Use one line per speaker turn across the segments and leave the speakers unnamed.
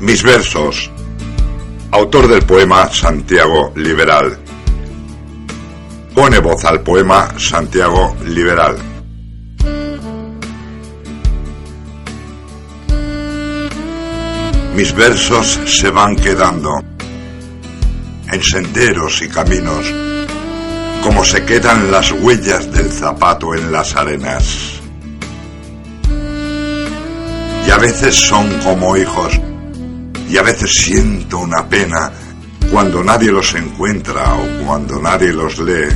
Mis versos. Autor del poema Santiago Liberal. Pone voz al poema Santiago Liberal. Mis versos se van quedando en senderos y caminos, como se quedan las huellas del zapato en las arenas. Y a veces son como hijos, y a veces siento una pena cuando nadie los encuentra o cuando nadie los lee.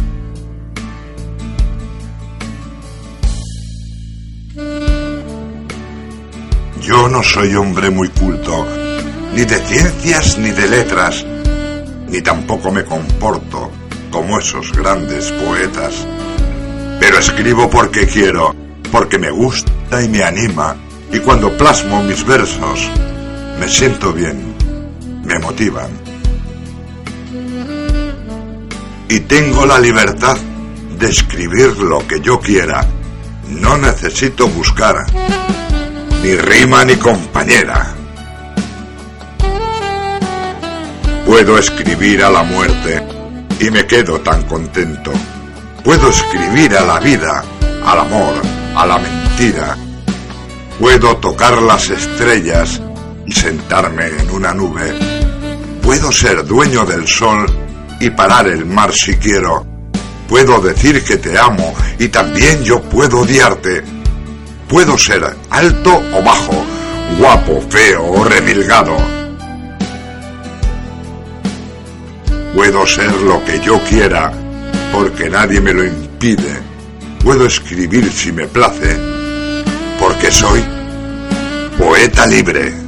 Yo no soy hombre muy culto, ni de ciencias ni de letras, ni tampoco me comporto como esos grandes poetas. Pero escribo porque quiero, porque me gusta y me anima, y cuando plasmo mis versos, me siento bien, me motivan. Y tengo la libertad de escribir lo que yo quiera. No necesito buscar ni rima ni compañera. Puedo escribir a la muerte y me quedo tan contento. Puedo escribir a la vida, al amor, a la mentira. Puedo tocar las estrellas sentarme en una nube. Puedo ser dueño del sol y parar el mar si quiero. Puedo decir que te amo y también yo puedo odiarte. Puedo ser alto o bajo, guapo, feo o remilgado. Puedo ser lo que yo quiera, porque nadie me lo impide. Puedo escribir si me place, porque soy poeta libre.